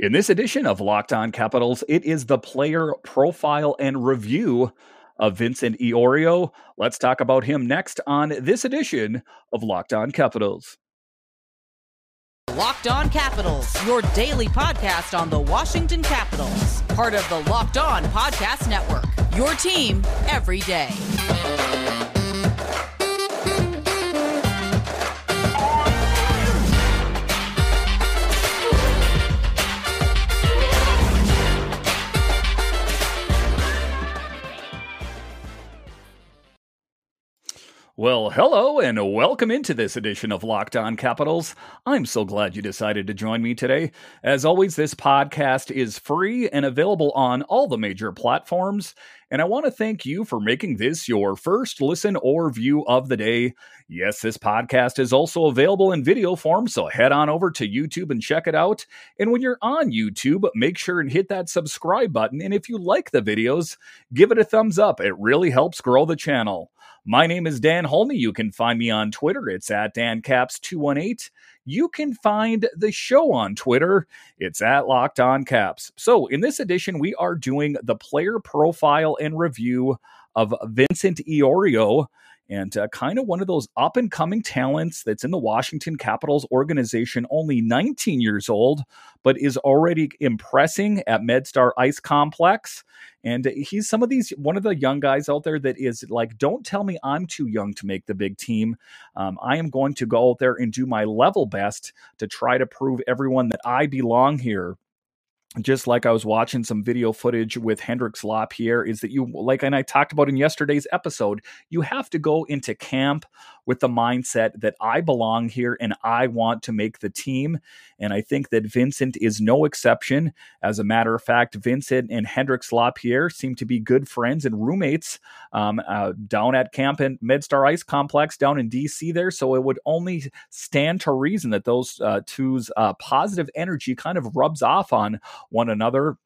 In this edition of Locked On Capitals, it is the player profile and review of Vincent Iorio. Let's talk about him next on this edition of Locked On Capitals. Locked On Capitals, your daily podcast on the Washington Capitals, part of the Locked On Podcast Network. Your team every day. Well, hello and welcome into this edition of Locked On Capitals. I'm so glad you decided to join me today. As always, this podcast is free and available on all the major platforms. And I want to thank you for making this your first listen or view of the day. Yes, this podcast is also available in video form, so head on over to YouTube and check it out. And when you're on YouTube, make sure and hit that subscribe button. And if you like the videos, give it a thumbs up. It really helps grow the channel. My name is Dan Holme. You can find me on Twitter. It's at DanCaps218. You can find the show on Twitter. It's at Locked On Caps. So, in this edition, we are doing the player profile and review of Vincent Iorio and uh, kind of one of those up and coming talents that's in the Washington Capitals organization, only 19 years old, but is already impressing at MedStar Ice Complex. And he's some of these, one of the young guys out there that is like, don't tell me I'm too young to make the big team. Um, I am going to go out there and do my level best to try to prove everyone that I belong here just like I was watching some video footage with Hendrix Lapierre, is that you, like, and I talked about in yesterday's episode, you have to go into camp with the mindset that I belong here and I want to make the team. And I think that Vincent is no exception. As a matter of fact, Vincent and Hendrix Lapierre seem to be good friends and roommates um, uh, down at camp in MedStar Ice Complex down in DC there. So it would only stand to reason that those uh, two's uh, positive energy kind of rubs off on one another.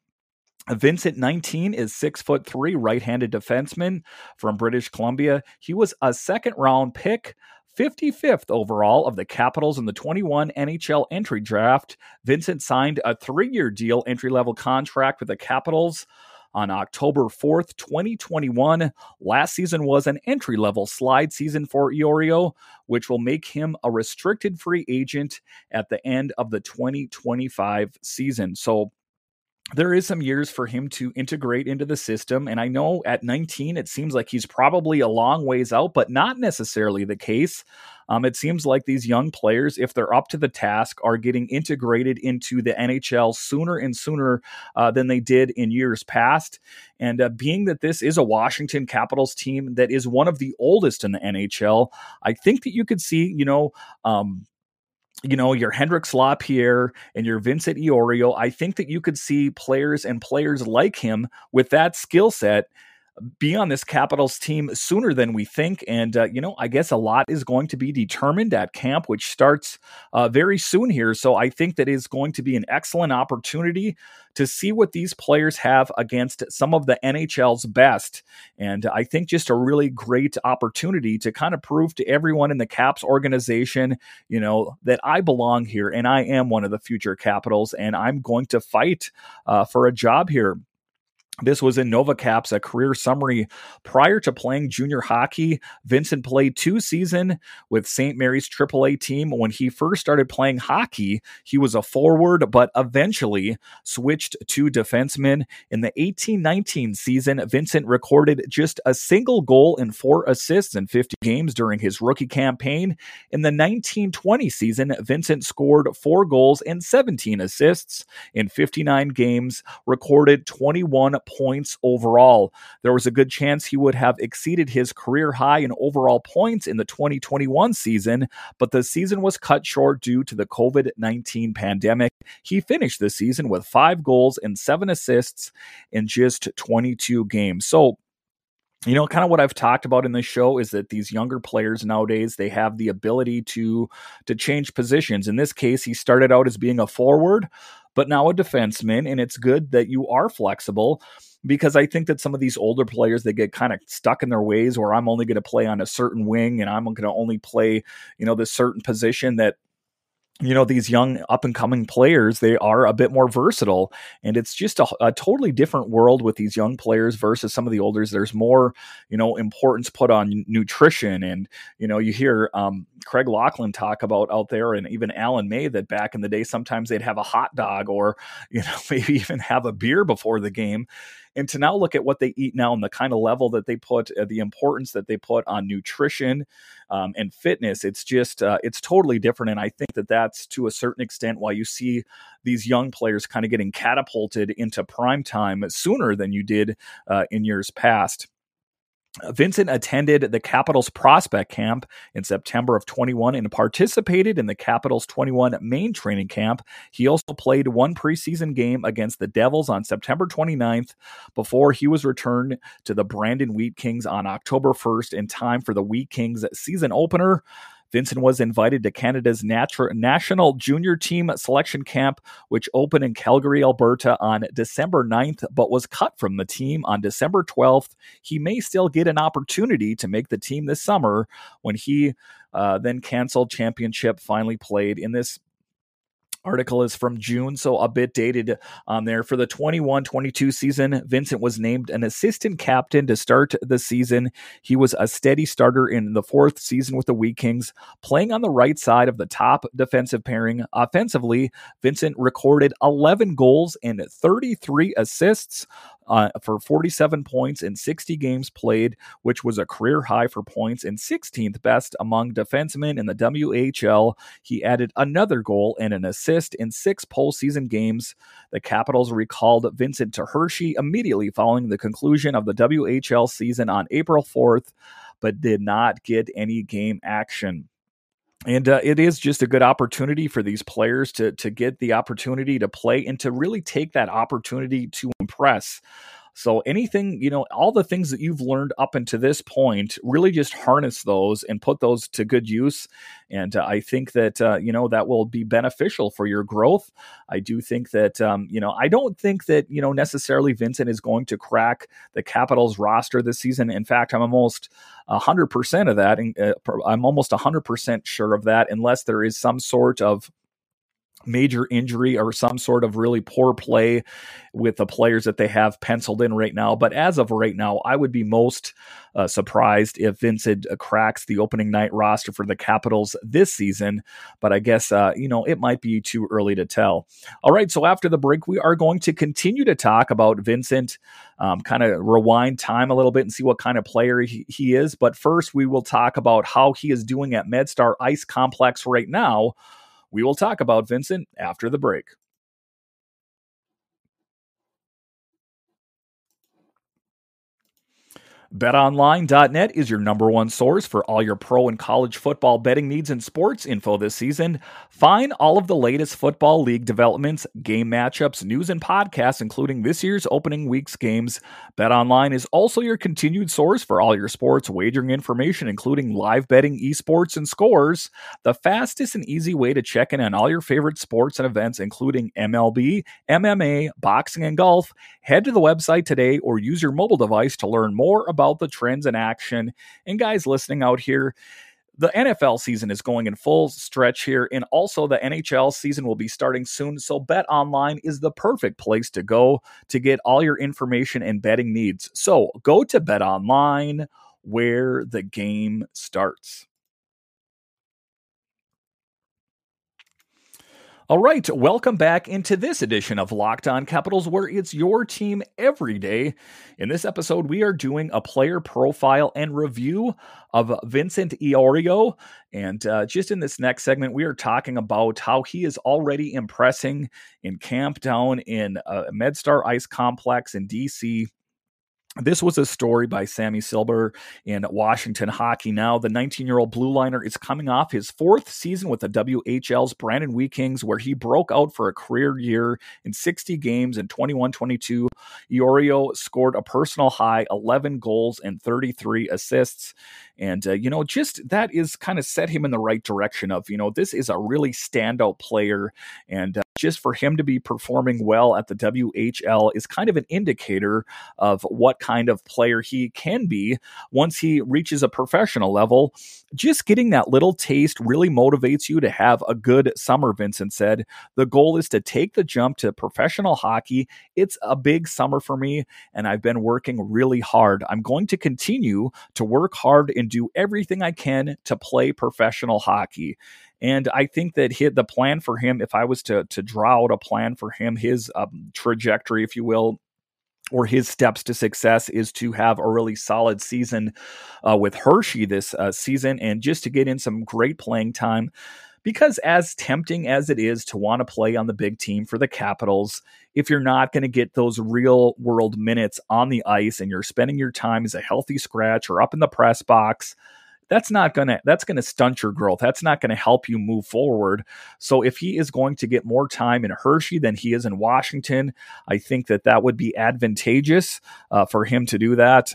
Vincent 19 is six foot three, right-handed defenseman from British Columbia. He was a second round pick, 55th overall of the Capitals in the 21 NHL entry draft. Vincent signed a three-year deal, entry-level contract with the Capitals on October 4th, 2021. Last season was an entry level slide season for Iorio, which will make him a restricted free agent at the end of the 2025 season. So, there is some years for him to integrate into the system. And I know at 19, it seems like he's probably a long ways out, but not necessarily the case. Um, it seems like these young players, if they're up to the task, are getting integrated into the NHL sooner and sooner uh, than they did in years past. And uh, being that this is a Washington Capitals team that is one of the oldest in the NHL, I think that you could see, you know, um, you know, your Hendrix Lapierre and your Vincent Iorio, I think that you could see players and players like him with that skill set be on this Capitals team sooner than we think. And, uh, you know, I guess a lot is going to be determined at camp, which starts uh, very soon here. So I think that is going to be an excellent opportunity to see what these players have against some of the NHL's best. And I think just a really great opportunity to kind of prove to everyone in the Caps organization, you know, that I belong here and I am one of the future Capitals and I'm going to fight uh, for a job here. This was in NovaCaps, a career summary. Prior to playing junior hockey, Vincent played two seasons with St. Mary's AAA team. When he first started playing hockey, he was a forward, but eventually switched to defenseman. In the 18-19 season, Vincent recorded just a single goal and four assists in 50 games during his rookie campaign. In the 1920 season, Vincent scored four goals and 17 assists in 59 games, recorded 21 points overall. There was a good chance he would have exceeded his career high in overall points in the 2021 season, but the season was cut short due to the COVID 19 pandemic. He finished the season with five goals and seven assists in just 22 games. So, you know kind of what i've talked about in this show is that these younger players nowadays they have the ability to to change positions in this case he started out as being a forward but now a defenseman. And it's good that you are flexible because I think that some of these older players they get kind of stuck in their ways where I'm only going to play on a certain wing and I'm going to only play, you know, this certain position that you know these young up and coming players they are a bit more versatile and it's just a, a, totally different world with these young players versus some of the olders. There's more you know importance put on nutrition and you know you hear um, craig laughlin talk about out there and even alan may that back in the day sometimes they'd have a hot dog or you know maybe even have a beer before the game and to now look at what they eat now and the kind of level that they put, uh, the importance that they put on nutrition um, and fitness, it's just uh, it's totally different. And I think that that's to a certain extent why you see these young players kind of getting catapulted into prime time sooner than you did uh, in years past. Vincent attended the Capitals prospect camp in September of 21 and participated in the Capitals 21 main training camp. He also played one preseason game against the Devils on September 29th before he was returned to the Brandon Wheat Kings on October 1st in time for the Wheat Kings season opener. Vincent was invited to Canada's natu- national junior team selection camp, which opened in Calgary, Alberta on December 9th, but was cut from the team on December 12th. He may still get an opportunity to make the team this summer when he uh, then canceled championship, finally played in this article is from June, so a bit dated on there. For the 21 22 season, Vincent was named an assistant captain to start the season. He was a steady starter in the fourth season with the Wheat Kings, playing on the right side of the top defensive pairing. Offensively, Vincent recorded 11 goals and 33 assists uh, for 47 points in 60 games played, which was a career high for points and 16th best among defensemen in the WHL. He added another goal and an assist in six postseason games. The Capitals recalled Vincent to Hershey immediately following the conclusion of the WHL season on April 4th, but did not get any game action and uh, it is just a good opportunity for these players to to get the opportunity to play and to really take that opportunity to impress so anything, you know, all the things that you've learned up until this point, really just harness those and put those to good use. And uh, I think that uh, you know that will be beneficial for your growth. I do think that um, you know I don't think that you know necessarily Vincent is going to crack the Capitals roster this season. In fact, I'm almost hundred percent of that. Uh, I'm almost hundred percent sure of that, unless there is some sort of major injury or some sort of really poor play with the players that they have penciled in right now. But as of right now, I would be most uh, surprised if Vincent cracks the opening night roster for the Capitals this season. But I guess, uh, you know, it might be too early to tell. All right. So after the break, we are going to continue to talk about Vincent, um, kind of rewind time a little bit and see what kind of player he, he is. But first, we will talk about how he is doing at MedStar Ice Complex right now we will talk about Vincent after the break. BetOnline.net is your number one source for all your pro and college football betting needs and sports info this season. Find all of the latest football league developments, game matchups, news, and podcasts, including this year's opening week's games. BetOnline is also your continued source for all your sports wagering information, including live betting, esports, and scores. The fastest and easy way to check in on all your favorite sports and events, including MLB, MMA, boxing, and golf. Head to the website today or use your mobile device to learn more about about the trends in action. And guys listening out here, the NFL season is going in full stretch here, and also the NHL season will be starting soon. So, Bet Online is the perfect place to go to get all your information and betting needs. So, go to Bet Online where the game starts. All right, welcome back into this edition of Locked On Capitals, where it's your team every day. In this episode, we are doing a player profile and review of Vincent Iorio. And uh, just in this next segment, we are talking about how he is already impressing in camp down in uh, MedStar Ice Complex in DC. This was a story by Sammi Silber in Washington Hockey Now. The 19 year old blue liner is coming off his fourth season with the WHL's Brandon Wheat Kings, where he broke out for a career year in 60 games in 21 22. Iorio scored a personal high 11 goals and 33 assists. And, uh, you know, just that is kind of set him in the right direction of, you know, this is a really standout player. And uh, just for him to be performing well at the WHL is kind of an indicator of what kind of player he can be once he reaches a professional level. Just getting that little taste really motivates you to have a good summer, Vincent said. The goal is to take the jump to professional hockey. It's a big summer for me, and I've been working really hard. I'm going to continue to work hard and do everything I can to play professional hockey. And I think that hit the plan for him, if I was to to draw out a plan for him, his um, trajectory, if you will, or his steps to success is to have a really solid season uh, with Hershey this uh, season and just to get in some great playing time. Because, as tempting as it is to want to play on the big team for the Capitals, if you're not going to get those real world minutes on the ice and you're spending your time as a healthy scratch or up in the press box, that's not going to that's going to stunt your growth. That's not going to help you move forward. So if he is going to get more time in hershey than he is in washington i think that that would be advantageous uh, for him to do that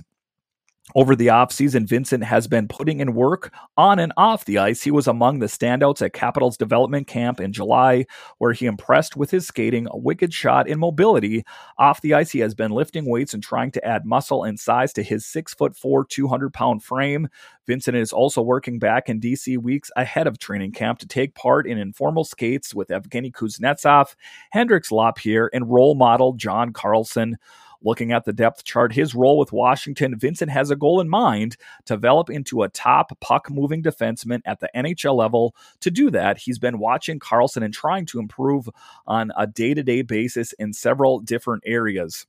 over the offseason, Vincent has been putting in work on and off the ice. He was among the standouts at Capitals development camp in July, where he impressed with his skating, a wicked shot, and mobility. Off the ice, he has been lifting weights and trying to add muscle and size to his 6'4, 200 pound frame. Vincent is also working back in DC weeks ahead of training camp to take part in informal skates with Evgeny Kuznetsov, Hendrix Lapierre, and role model John Carlson. Looking at the depth chart, his role with Washington, Vincent has a goal in mind develop into a top puck moving defenseman at the NHL level. To do that, he's been watching Carlson and trying to improve on a day to day basis in several different areas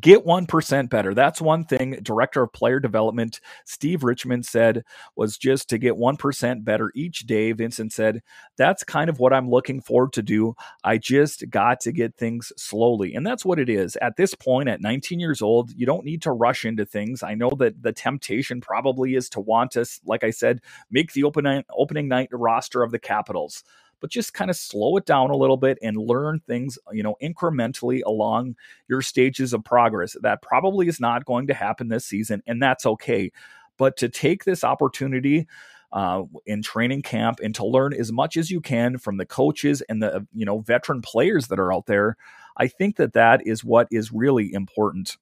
get 1% better. That's one thing director of player development Steve Richmond said was just to get 1% better each day. Vincent said, that's kind of what I'm looking forward to do. I just got to get things slowly. And that's what it is. At this point at 19 years old, you don't need to rush into things. I know that the temptation probably is to want to like I said, make the opening opening night roster of the Capitals but just kind of slow it down a little bit and learn things, you know, incrementally along your stages of progress. That probably is not going to happen this season, and that's okay. But to take this opportunity, uh, in training camp and to learn as much as you can from the coaches and the you know veteran players that are out there i think that that is what is really important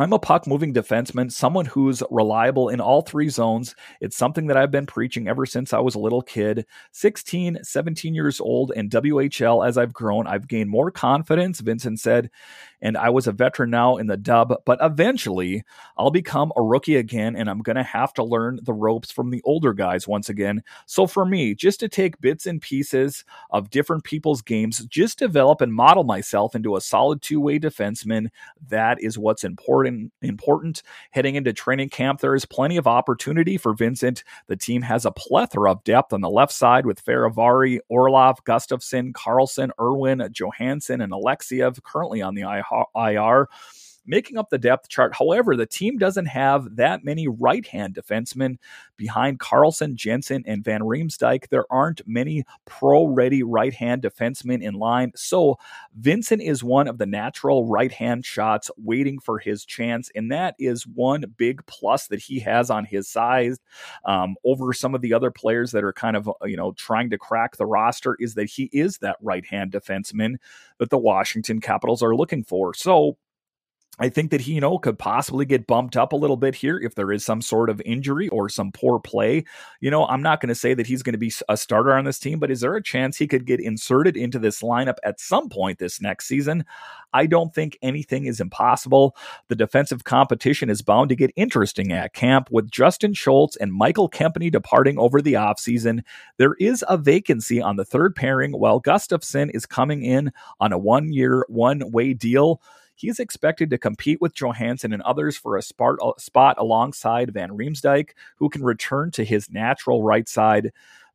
I'm a puck moving defenseman, someone who's reliable in all three zones. It's something that I've been preaching ever since I was a little kid. 16, 17 years old in WHL as I've grown, I've gained more confidence, Vincent said, and I was a veteran now in the dub, but eventually I'll become a rookie again and I'm going to have to learn the ropes from the older guys once again. So for me, just to take bits and pieces of different people's games, just develop and model myself into a solid two-way defenseman, that is what's important important important heading into training camp. There is plenty of opportunity for Vincent. The team has a plethora of depth on the left side with Fehérváry, Orlov, Gustafsson, Carlson, Irwin, Johansson, and Alexeyev currently on the IR making up the depth chart. However, the team doesn't have that many right hand defensemen behind Carlson, Jensen, and Van Riemsdyk. There aren't many pro ready right hand defensemen in line. So Vincent is one of the natural right hand shots waiting for his chance. And that is one big plus that he has on his side um, over some of the other players that are kind of, you know, trying to crack the roster is that he is that right hand defenseman that the Washington Capitals are looking for. So I think that he, you know, could possibly get bumped up a little bit here if there is some sort of injury or some poor play. You know, I'm not going to say that he's going to be a starter on this team, but is there a chance he could get inserted into this lineup at some point this next season? I don't think anything is impossible. The defensive competition is bound to get interesting at camp with Justin Schultz and Michael Kempny departing over the offseason. There is a vacancy on the third pairing while Gustafsson is coming in on a one year, one way deal. He is expected to compete with Johansson and others for a spot, uh, spot alongside Van Riemsdyk, who can return to his natural right side.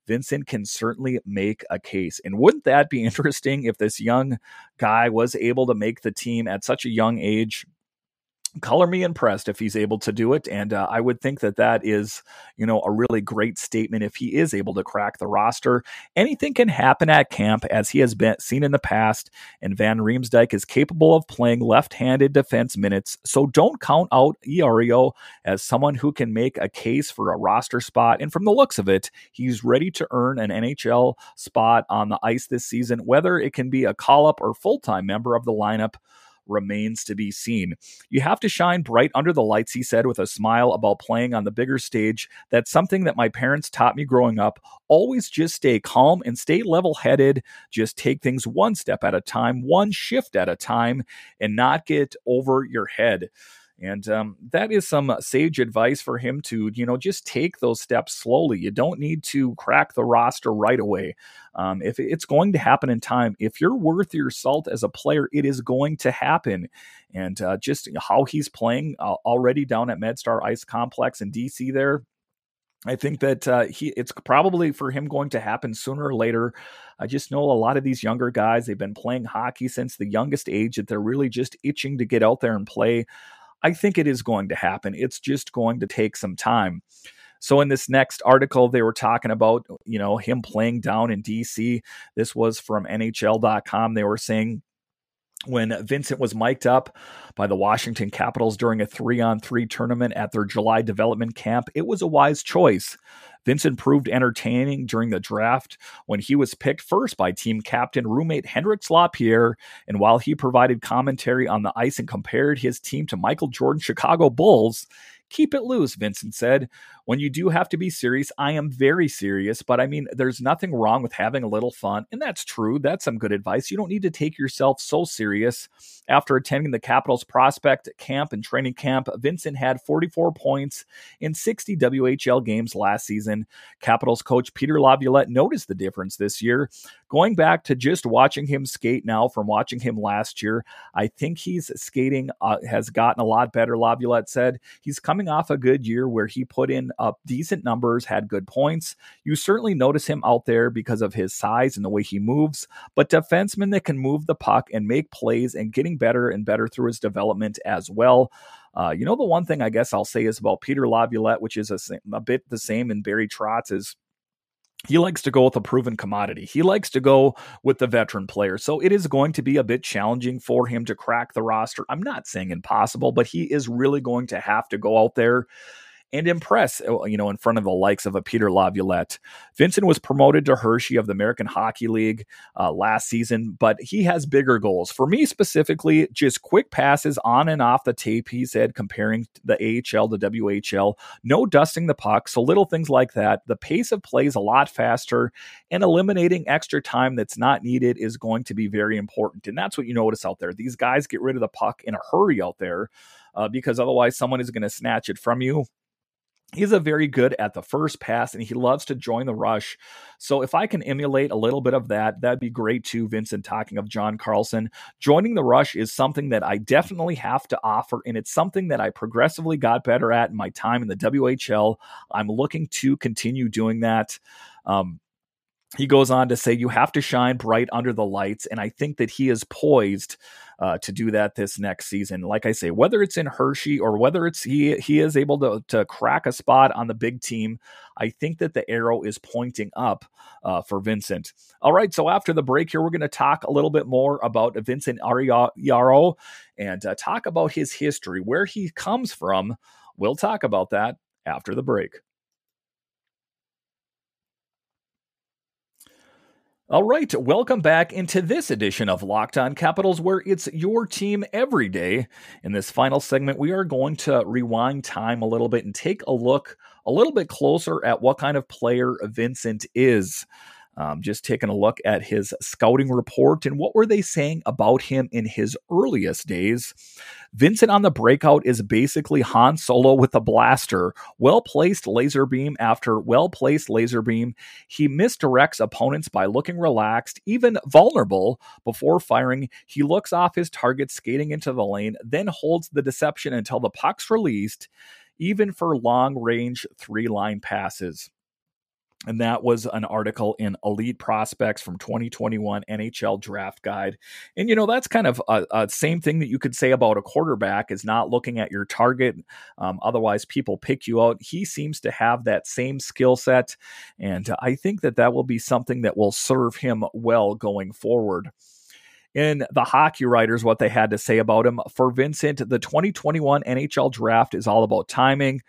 Vincent can certainly make a case. And wouldn't that be interesting if this young guy was able to make the team at such a young age? Color me impressed if he's able to do it and uh, i would think that that is you know a really great statement if he is able to crack the roster. Anything can happen at camp as he has been seen in the past and van riemsdyk is capable of playing left-handed defense minutes so don't count out Iorio as someone who can make a case for a roster spot and from the looks of it he's ready to earn an nhl spot on the ice this season whether it can be a call-up or full-time member of the lineup remains to be seen. You have to shine bright under the lights, he said with a smile about playing on the bigger stage. That's something that my parents taught me growing up. Always just stay calm and stay level headed. Just take things one step at a time, one shift at a time, and not get over your head. And um, that is some sage advice for him to, you know, just take those steps slowly. You don't need to crack the roster right away. Um, if it's going to happen in time, if you're worth your salt as a player, it is going to happen. And uh, just how he's playing uh, already down at MedStar Ice Complex in DC there, I think that uh, he it's probably for him going to happen sooner or later. I just know a lot of these younger guys, they've been playing hockey since the youngest age that they're really just itching to get out there and play. I think it is going to happen. It's just going to take some time. So in this next article, they were talking about, you know, him playing down in DC. This was from NHL.com. They were saying when Vincent was mic'd up by the Washington Capitals during a three on three tournament at their July development camp, it was a wise choice. Vincent proved entertaining during the draft when he was picked first by team captain roommate Hendrix Lapierre. And while he provided commentary on the ice and compared his team to Michael Jordan Chicago Bulls, keep it loose, Vincent said. When you do have to be serious, I am very serious, but I mean, there's nothing wrong with having a little fun. And that's true. That's some good advice. You don't need to take yourself so serious. After attending the Capitals prospect camp and training camp, Vincent had 44 points in 60 WHL games last season. Capitals coach Peter Laviolette noticed the difference this year. Going back to just watching him skate now from watching him last year, I think he's skating uh, has gotten a lot better. Laviolette said he's coming off a good year where he put in up decent numbers, had good points. You certainly notice him out there because of his size and the way he moves, but defenseman that can move the puck and make plays and getting better and better through his development as well. Uh, you know, the one thing I guess I'll say is about Peter Laviolette, which is a, a bit the same in Barry Trotz, is he likes to go with a proven commodity. He likes to go with the veteran player. So it is going to be a bit challenging for him to crack the roster. I'm not saying impossible, but he is really going to have to go out there and impress, uh, you know, in front of the likes of a Peter Laviolette. Vincent was promoted to Hershey of the American Hockey League uh, last season, but he has bigger goals. For me specifically, just quick passes on and off the tape, he said, comparing the AHL to WHL, no dusting the puck, so little things like that. The pace of play is a lot faster, and eliminating extra time that's not needed is going to be very important. And that's what you notice out there. These guys get rid of the puck in a hurry out there. Uh, because otherwise, someone is going to snatch it from you he's a very good at the first pass and he loves to join the rush. So if I can emulate a little bit of that, that'd be great too, Vincent. Talking of John Carlson, joining the rush is something that I definitely have to offer, and it's something that I progressively got better at in my time in the WHL. I'm looking to continue doing that. Um, he goes on to say, You have to shine bright under the lights. And I think that he is poised uh, to do that this next season. Like I say, whether it's in Hershey or whether it's he he is able to, to crack a spot on the big team, I think that the arrow is pointing up uh, for Vincent. All right, so after the break here, we're going to talk a little bit more about Vincent Iorio and uh, talk about his history, where he comes from. We'll talk about that after the break. All right, welcome back into this edition of Locked On Capitals, where it's your team every day. In this final segment, we are going to rewind time a little bit and take a look a little bit closer at what kind of player Vincent is. Um, just taking a look at his scouting report and what were they saying about him in his earliest days. Vincent on the breakout is basically Han Solo with a blaster, well placed laser beam after well placed laser beam. He misdirects opponents by looking relaxed, even vulnerable before firing. He looks off his target skating into the lane, then holds the deception until the puck's released, even for long range three line passes. And that was an article in Elite Prospects from 2021 NHL Draft Guide. And you know that's kind of a, a, same thing that you could say about a quarterback is not looking at your target. Um, otherwise, people pick you out. He seems to have that same skill set, and I think that that will be something that will serve him well going forward in the hockey writers what they had to say about him. For Vincent, the 2021 NHL draft is all about timing.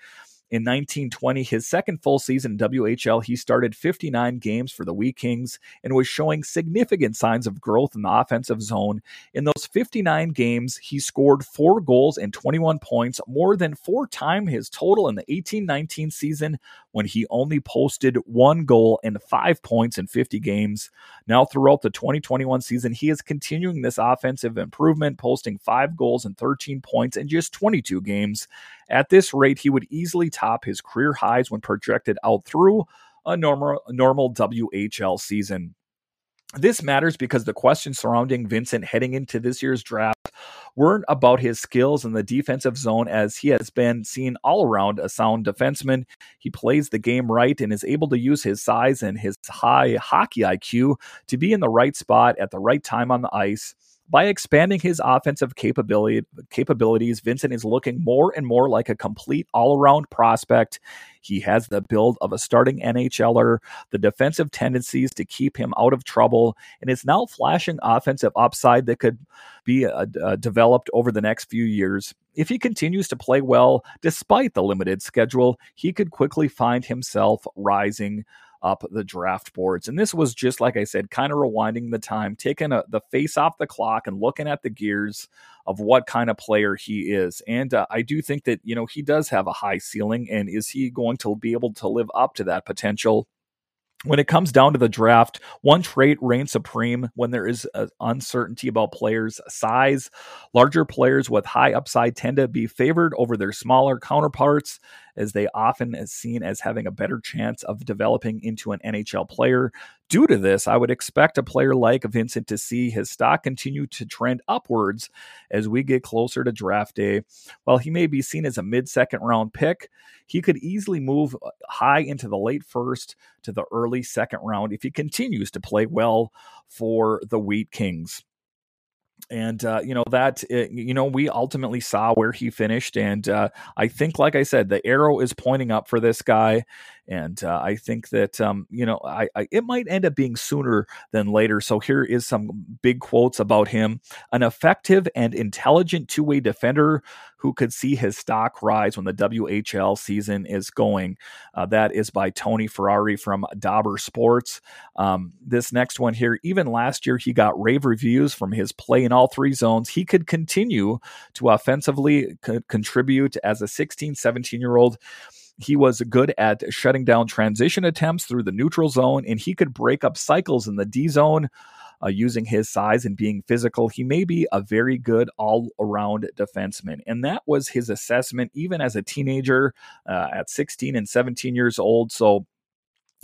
In 1920, his second full season in WHL, he started 59 games for the Wheat Kings and was showing significant signs of growth in the offensive zone. In those 59 games, he scored four goals and 21 points, more than four times his total in the 1819 season when he only posted one goal and five points in 50 games. Now, throughout the 2021 season, he is continuing this offensive improvement, posting five goals and 13 points in just 22 games. At this rate, he would easily top his career highs when projected out through a normal, normal WHL season. This matters because the questions surrounding Vincent heading into this year's draft weren't about his skills in the defensive zone, as he has been seen all around a sound defenseman. He plays the game right and is able to use his size and his high hockey IQ to be in the right spot at the right time on the ice. By expanding his offensive capability, capabilities, Vincent is looking more and more like a complete all around prospect. He has the build of a starting NHLer, the defensive tendencies to keep him out of trouble, and is now flashing offensive upside that could be uh, uh, developed over the next few years. If he continues to play well despite the limited schedule, he could quickly find himself rising up the draft boards. And this was just like I said, kind of rewinding the time, taking a, the face off the clock and looking at the gears of what kind of player he is. And uh, I do think that, you know, he does have a high ceiling. And is he going to be able to live up to that potential? when it comes down to the draft, one trait reigns supreme when there is uncertainty about players' size. Larger players with high upside tend to be favored over their smaller counterparts, as they often is seen as having a better chance of developing into an NHL player. Due to this, I would expect a player like Vincent to see his stock continue to trend upwards as we get closer to draft day. While he may be seen as a mid second round pick, he could easily move uh, high into the late first to the early second round if he continues to play well for the Wheat Kings and uh, you know that uh, you know we ultimately saw where he finished. And uh, i think like i said the arrow is pointing up for this guy and uh, I think that um, you know I, I, it might end up being sooner than later. So here is some big quotes about him: an effective and intelligent two-way defender who could see his stock rise when the WHL season is going. Uh, that is by Tony Ferrari from Dobber Sports. Um, this next one here, even last year, he got rave reviews from his play in all three zones. He could continue to offensively co- contribute as a 16, 17 year old. He was good at shutting down transition attempts through the neutral zone, and he could break up cycles in the D zone. Uh, using his size and being physical, he may be a very good all around defenseman. And that was his assessment, even as a teenager uh, at 16 and 17 years old. So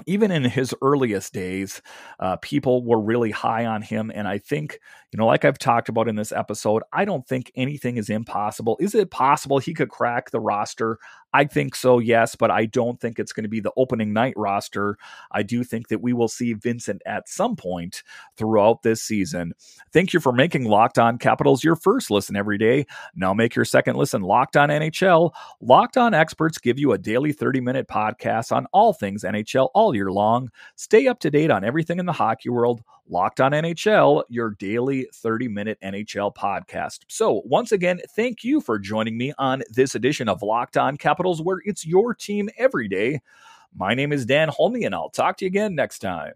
even in his earliest days, uh, people were really high on him. And I think, you know, like I've talked about in this episode, I don't think anything is impossible. Is it possible he could crack the roster? I think so, yes, but I don't think it's going to be the opening night roster. I do think that we will see Vincent at some point throughout this season. Thank you for making Locked On Capitals your first listen every day. Now make your second listen Locked On NHL. Locked On experts give you a daily 30 minute podcast on all things NHL all year long. Stay up to date on everything in the hockey world. Locked On NHL, your daily 30 minute NHL podcast. So, once again, thank you for joining me on this edition of Locked On Capitals, where it's your team every day. My name is Dan Holme, and I'll talk to you again next time.